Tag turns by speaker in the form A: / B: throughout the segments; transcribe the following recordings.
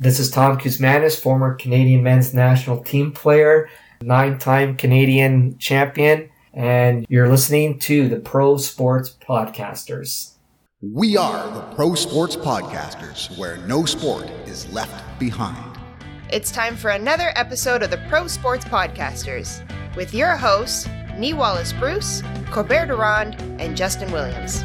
A: This is Tom Kuzmanis, former Canadian men's national team player, nine time Canadian champion, and you're listening to the Pro Sports Podcasters.
B: We are the Pro Sports Podcasters, where no sport is left behind.
C: It's time for another episode of the Pro Sports Podcasters with your hosts, Nee Wallace Bruce, Corbert Durand, and Justin Williams.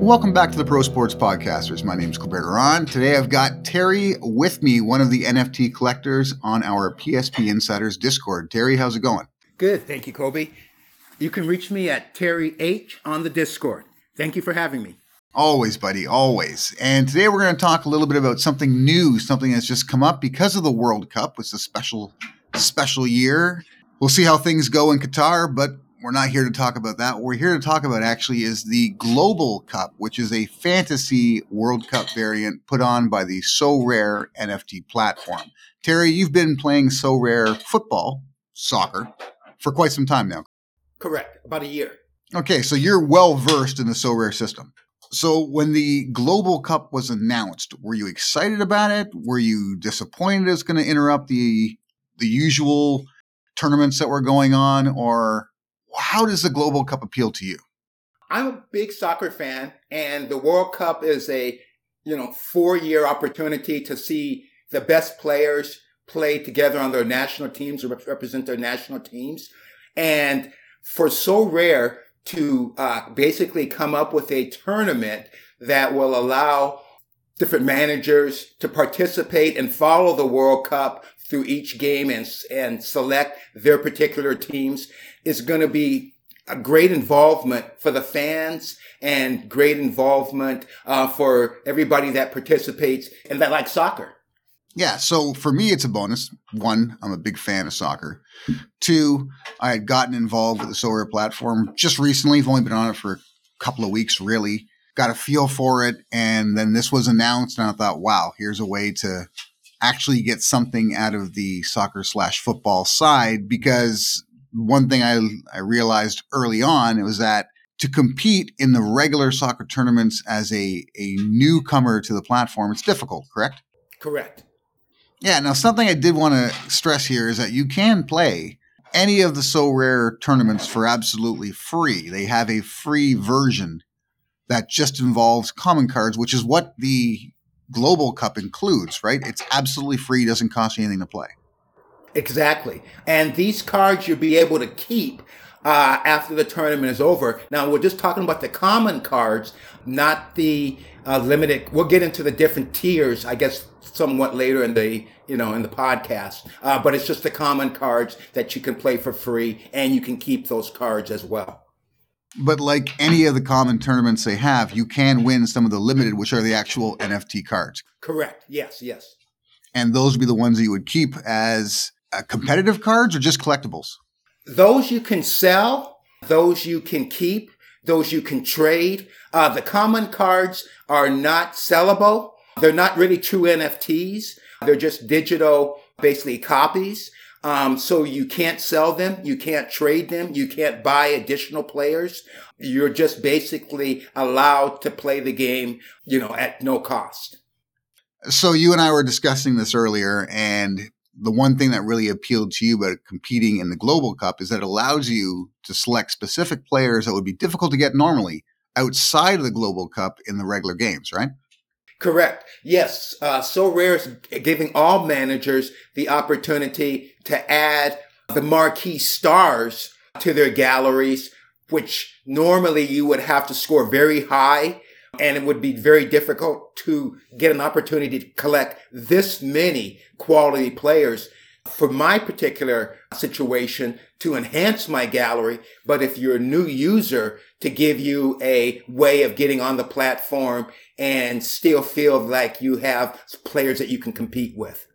B: Welcome back to the Pro Sports Podcasters. My name is Colbert Duran. Today I've got Terry with me, one of the NFT collectors on our PSP Insiders Discord. Terry, how's it going?
D: Good, thank you, Kobe. You can reach me at Terry H on the Discord. Thank you for having me.
B: Always, buddy, always. And today we're going to talk a little bit about something new, something that's just come up because of the World Cup. It's a special, special year. We'll see how things go in Qatar, but we're not here to talk about that. What we're here to talk about actually is the Global Cup, which is a fantasy World Cup variant put on by the Sorare NFT platform. Terry, you've been playing Sorare football, soccer, for quite some time now.
D: Correct, about a year.
B: Okay, so you're well versed in the Sorare system. So when the Global Cup was announced, were you excited about it? Were you disappointed it's going to interrupt the the usual tournaments that were going on or how does the Global Cup appeal to you?
D: I'm a big soccer fan and the World Cup is a, you know, 4-year opportunity to see the best players play together on their national teams or represent their national teams. And for Sorare to uh, basically come up with a tournament that will allow different managers to participate and follow the World Cup through each game and, and select their particular teams is going to be a great involvement for the fans and great involvement uh, for everybody that participates and that likes soccer.
B: Yeah, so for me, it's a bonus. One, I'm a big fan of soccer. Two, I had gotten involved with the Sorare platform just recently. I've only been on it for a couple of weeks, really. Got a feel for it. And then this was announced, and I thought, wow, here's a way to actually get something out of the soccer slash football side. Because one thing I, I realized early on was that to compete in the regular soccer tournaments as a, a newcomer to the platform, it's difficult, correct?
D: Correct.
B: Yeah. Now, something I did want to stress here is that you can play any of the Sorare tournaments for absolutely free. They have a free version that just involves common cards, which is what the Global Cup includes, right? It's absolutely free, doesn't cost you anything to play.
D: Exactly. And these cards you'll be able to keep uh, after the tournament is over. Now, we're just talking about the common cards, not the uh, limited. We'll get into the different tiers, I guess, somewhat later in the you know in the podcast. Uh, but it's just the common cards that you can play for free, and you can keep those cards as well.
B: But like any of the common tournaments they have, you can win some of the limited, which are the actual NFT cards.
D: Correct. Yes. Yes.
B: And those would be the ones that you would keep as uh, competitive cards or just collectibles.
D: Those you can sell. Those you can keep. Those you can trade. Uh, the common cards are not sellable. They're not really true NFTs. They're just digital, basically copies. Um, so you can't sell them. You can't trade them. You can't buy additional players. You're just basically allowed to play the game, you know, at no cost.
B: So you and I were discussing this earlier and the one thing that really appealed to you about competing in the Global Cup is that it allows you to select specific players that would be difficult to get normally outside of the Global Cup in the regular games, right?
D: Correct. Yes. Uh, Sorare is giving all managers the opportunity to add the marquee stars to their galleries, which normally you would have to score very high and it would be very difficult to get an opportunity to collect this many quality players for my particular situation to enhance my gallery. But if you're a new user, to give you a way of getting on the platform and still feel like you have players that you can compete with.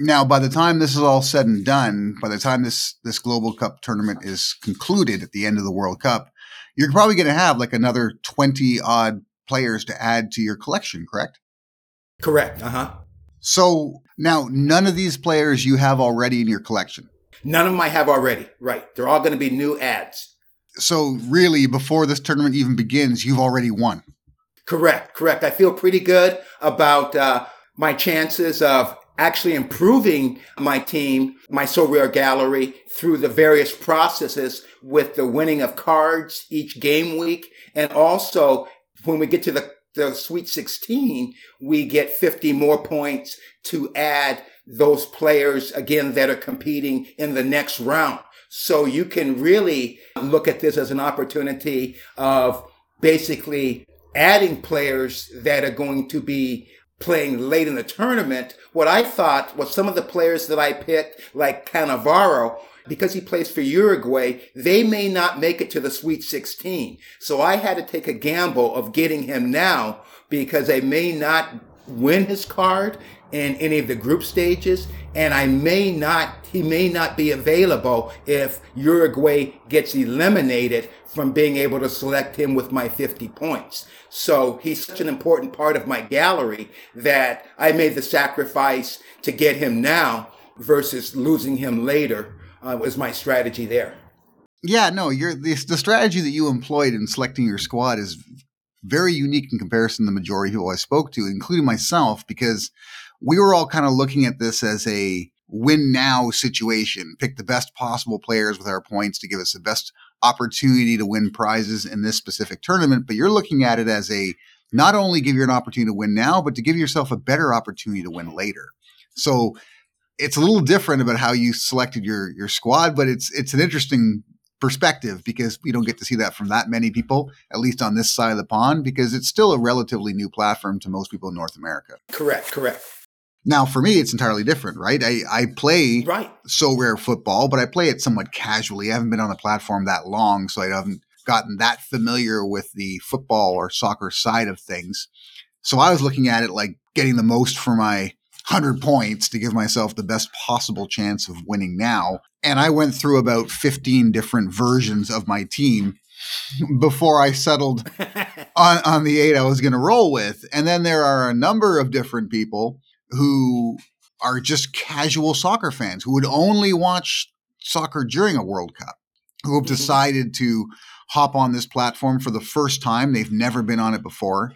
B: Now, by the time this is all said and done, by the time this this Global Cup tournament is concluded at the end of the World Cup, you're probably going to have like another 20 odd players to add to your collection, correct?
D: Correct. Uh huh.
B: So now none of these players you have already in your collection.
D: None of them I have already. Right. They're all going to be new ads.
B: So really, before this tournament even begins, you've already won.
D: Correct. Correct. I feel pretty good about uh, my chances of actually improving my team, my Sorare gallery through the various processes with the winning of cards each game week. And also when we get to the, the Sweet 16, we get 50 more points to add those players again that are competing in the next round. So you can really look at this as an opportunity of basically adding players that are going to be playing late in the tournament. What I thought was some of the players that I picked, like Cannavaro, because he plays for Uruguay, they may not make it to the Sweet 16. So I had to take a gamble of getting him now because they may not win his card in any of the group stages and I may not he may not be available if Uruguay gets eliminated from being able to select him with my 50 points. So he's such an important part of my gallery that I made the sacrifice to get him now versus losing him later uh, was my strategy there.
B: Yeah, no, you're the, the strategy that you employed in selecting your squad is very unique in comparison to the majority of people I spoke to, including myself, because we were all kind of looking at this as a win now situation, pick the best possible players with our points to give us the best opportunity to win prizes in this specific tournament. But you're looking at it as a not only give you an opportunity to win now, but to give yourself a better opportunity to win later. So it's a little different about how you selected your your squad, but it's it's an interesting perspective because we don't get to see that from that many people, at least on this side of the pond, because it's still a relatively new platform to most people in North America.
D: Correct, correct.
B: Now, for me, it's entirely different, right? I, I play
D: right.
B: Sorare football, but I play it somewhat casually. I haven't been on the platform that long, so I haven't gotten that familiar with the football or soccer side of things. So I was looking at it like getting the most for my 100 points to give myself the best possible chance of winning now. And I went through about 15 different versions of my team before I settled on, on the eight I was going to roll with. And then there are a number of different people who are just casual soccer fans who would only watch soccer during a World Cup, who have mm-hmm. decided to hop on this platform for the first time. They've never been on it before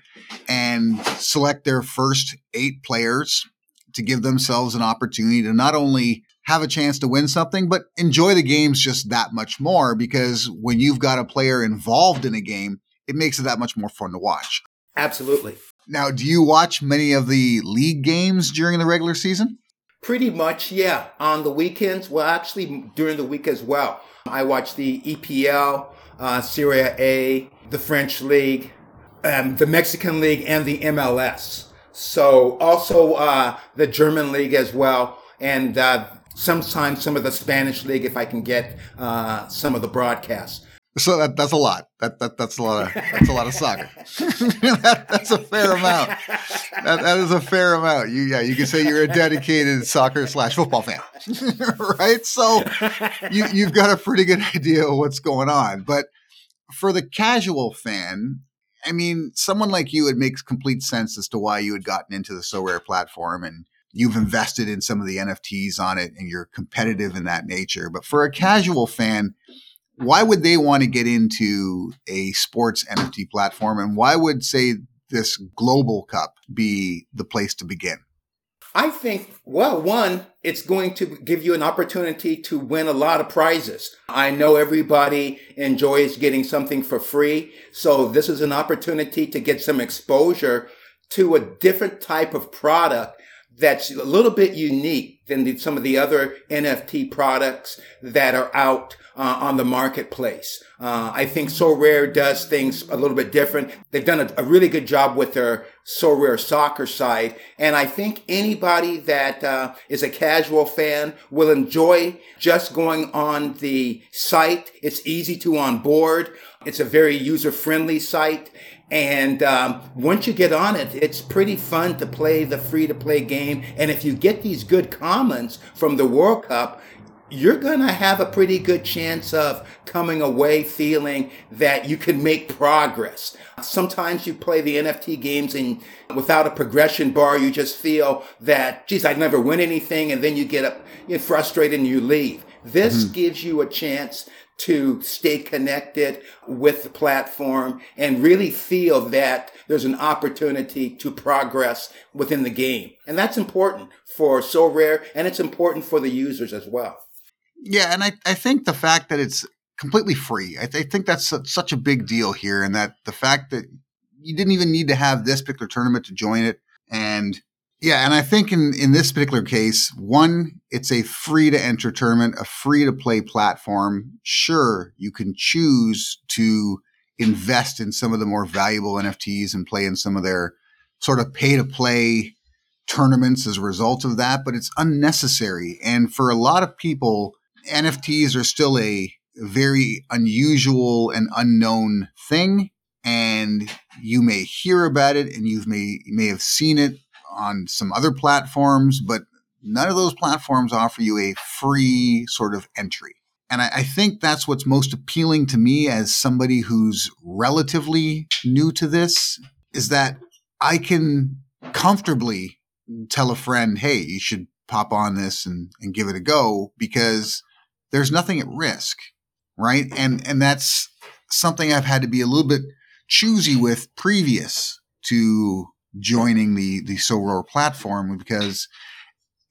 B: and select their first eight players to give themselves an opportunity to not only have a chance to win something, but enjoy the games just that much more because when you've got a player involved in a game, it makes it that much more fun to watch.
D: Absolutely.
B: Now, do you watch many of the league games during the regular season?
D: Pretty much, yeah. On the weekends, well, actually during the week as well. I watch the EPL, uh, Serie A, the French League, um, the Mexican League, and the MLS. So also uh, the German League as well, and uh, sometimes some of the Spanish League if I can get uh, some of the broadcasts.
B: So that, that's a lot. That, that that's a lot of that's a lot of soccer. that, that's a fair amount. That, that is a fair amount. You yeah, you can say you're a dedicated soccer slash football fan, right? So you you've got a pretty good idea of what's going on. But for the casual fan, I mean, someone like you, it makes complete sense as to why you had gotten into the Sorare platform and you've invested in some of the NFTs on it and you're competitive in that nature. But for a casual fan why would they want to get into a sports NFT platform? And why would, say, this Global Cup be the place to begin?
D: I think, well, one, it's going to give you an opportunity to win a lot of prizes. I know everybody enjoys getting something for free. So this is an opportunity to get some exposure to a different type of product that's a little bit unique than the, some of the other NFT products that are out uh, on the marketplace. Uh, I think Sorare does things a little bit different. They've done a, a, really good job with their Sorare soccer side. And I think anybody that uh, is a casual fan will enjoy just going on the site. It's easy to onboard. It's a very user friendly site. And um, once you get on it, it's pretty fun to play the free to play game. And if you get these good comments from the World Cup, you're going to have a pretty good chance of coming away feeling that you can make progress. Sometimes you play the NFT games and without a progression bar, you just feel that, geez, I never win anything. And then you get up, you get frustrated and you leave. This mm-hmm. gives you a chance to stay connected with the platform and really feel that there's an opportunity to progress within the game. And that's important for Sorare and it's important for the users as well.
B: Yeah. And I, I think the fact that it's completely free, I, th- I think that's a, such a big deal here. And that the fact that you didn't even need to have this particular tournament to join it. And yeah, and I think in in this particular case, one, it's a free to enter tournament, a free to play platform. Sure, you can choose to invest in some of the more valuable NFTs and play in some of their sort of pay to play tournaments as a result of that, but it's unnecessary. And for a lot of people, NFTs are still a very unusual and unknown thing. And you may hear about it and you may, may have seen it on some other platforms, but none of those platforms offer you a free sort of entry. And I, I, think that's what's most appealing to me as somebody who's relatively new to this is that I can comfortably tell a friend, hey, you should pop on this and, and give it a go because there's nothing at risk. Right. And and that's something I've had to be a little bit choosy with previous to joining the the Sorare platform because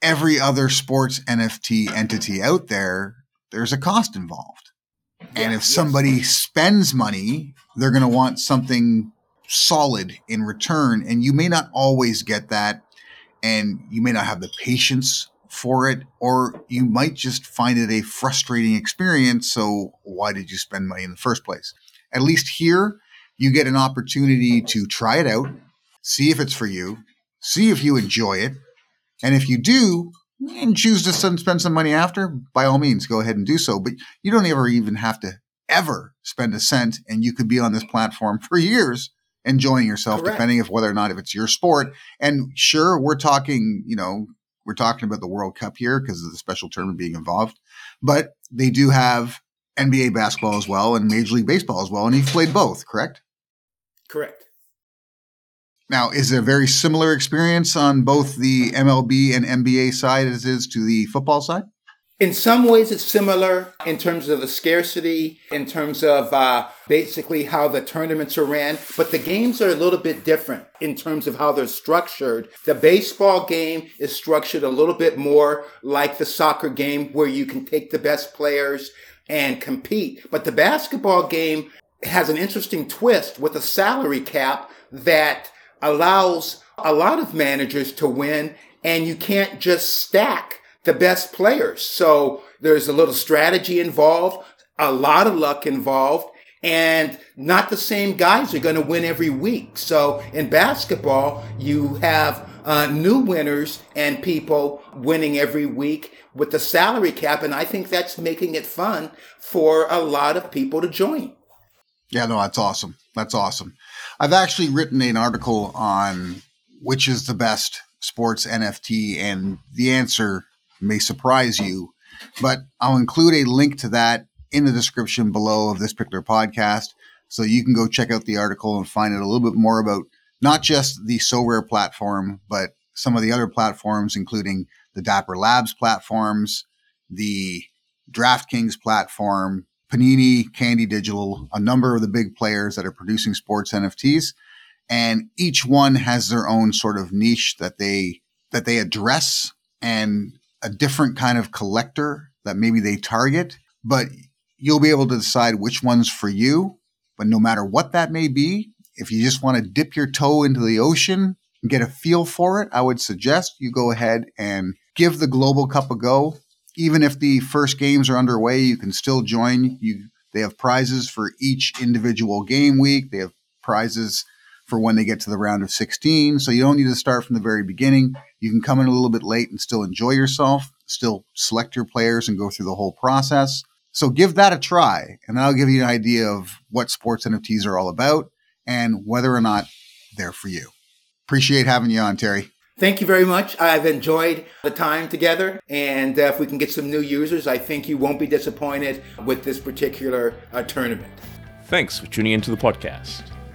B: every other sports NFT entity out there, there's a cost involved. And if somebody spends money, they're going to want something solid in return. And you may not always get that. And you may not have the patience for it, or you might just find it a frustrating experience. So, why did you spend money in the first place? At least here, you get an opportunity to try it out, see if it's for you, see if you enjoy it. And if you do, and choose to spend some money after, by all means, go ahead and do so. But you don't ever even have to ever spend a cent, and you could be on this platform for years enjoying yourself, Correct. depending of whether or not if it's your sport. And sure, we're talking, you know, we're talking about the World Cup here because of the special tournament being involved, but they do have NBA basketball as well and Major League Baseball as well, and you've played both, correct?
D: Correct.
B: Now, is it a very similar experience on both the MLB and NBA side as is to the football side?
D: In some ways, it's similar in terms of the scarcity, in terms of uh, basically how the tournaments are ran, but the games are a little bit different in terms of how they're structured. The baseball game is structured a little bit more like the soccer game, where you can take the best players and compete. But the basketball game has an interesting twist with a salary cap that allows a lot of managers to win and you can't just stack the best players. So there's a little strategy involved, a lot of luck involved, and not the same guys are going to win every week. So in basketball, you have uh, new winners and people winning every week with the salary cap. And I think that's making it fun for a lot of people to join.
B: Yeah, no, that's awesome. That's awesome. I've actually written an article on which is the best sports NFT, and the answer may surprise you, but I'll include a link to that in the description below of this particular podcast. So you can go check out the article and find out a little bit more about not just the Sorare platform, but some of the other platforms, including the Dapper Labs platforms, the DraftKings platform, Panini, Candy Digital, a number of the big players that are producing sports NFTs, and each one has their own sort of niche that they that they address and a different kind of collector that maybe they target, but you'll be able to decide which one's for you. But no matter what that may be, if you just want to dip your toe into the ocean and get a feel for it, I would suggest you go ahead and give the Global Cup a go. even if the first games are underway, you can still join. You they have prizes for each individual game week. They have prizes for when they get to the round of 16. So you don't need to start from the very beginning. You can come in a little bit late and still enjoy yourself, still select your players and go through the whole process. So give that a try, and that'll give you an idea of what sports NFTs are all about and whether or not they're for you. Appreciate having you on, Terry.
D: Thank you very much. I've enjoyed the time together. And uh, if we can get some new users, I think you won't be disappointed with this particular uh, tournament.
E: Thanks for tuning into the podcast.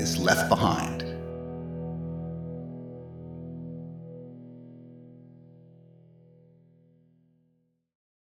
B: is left behind.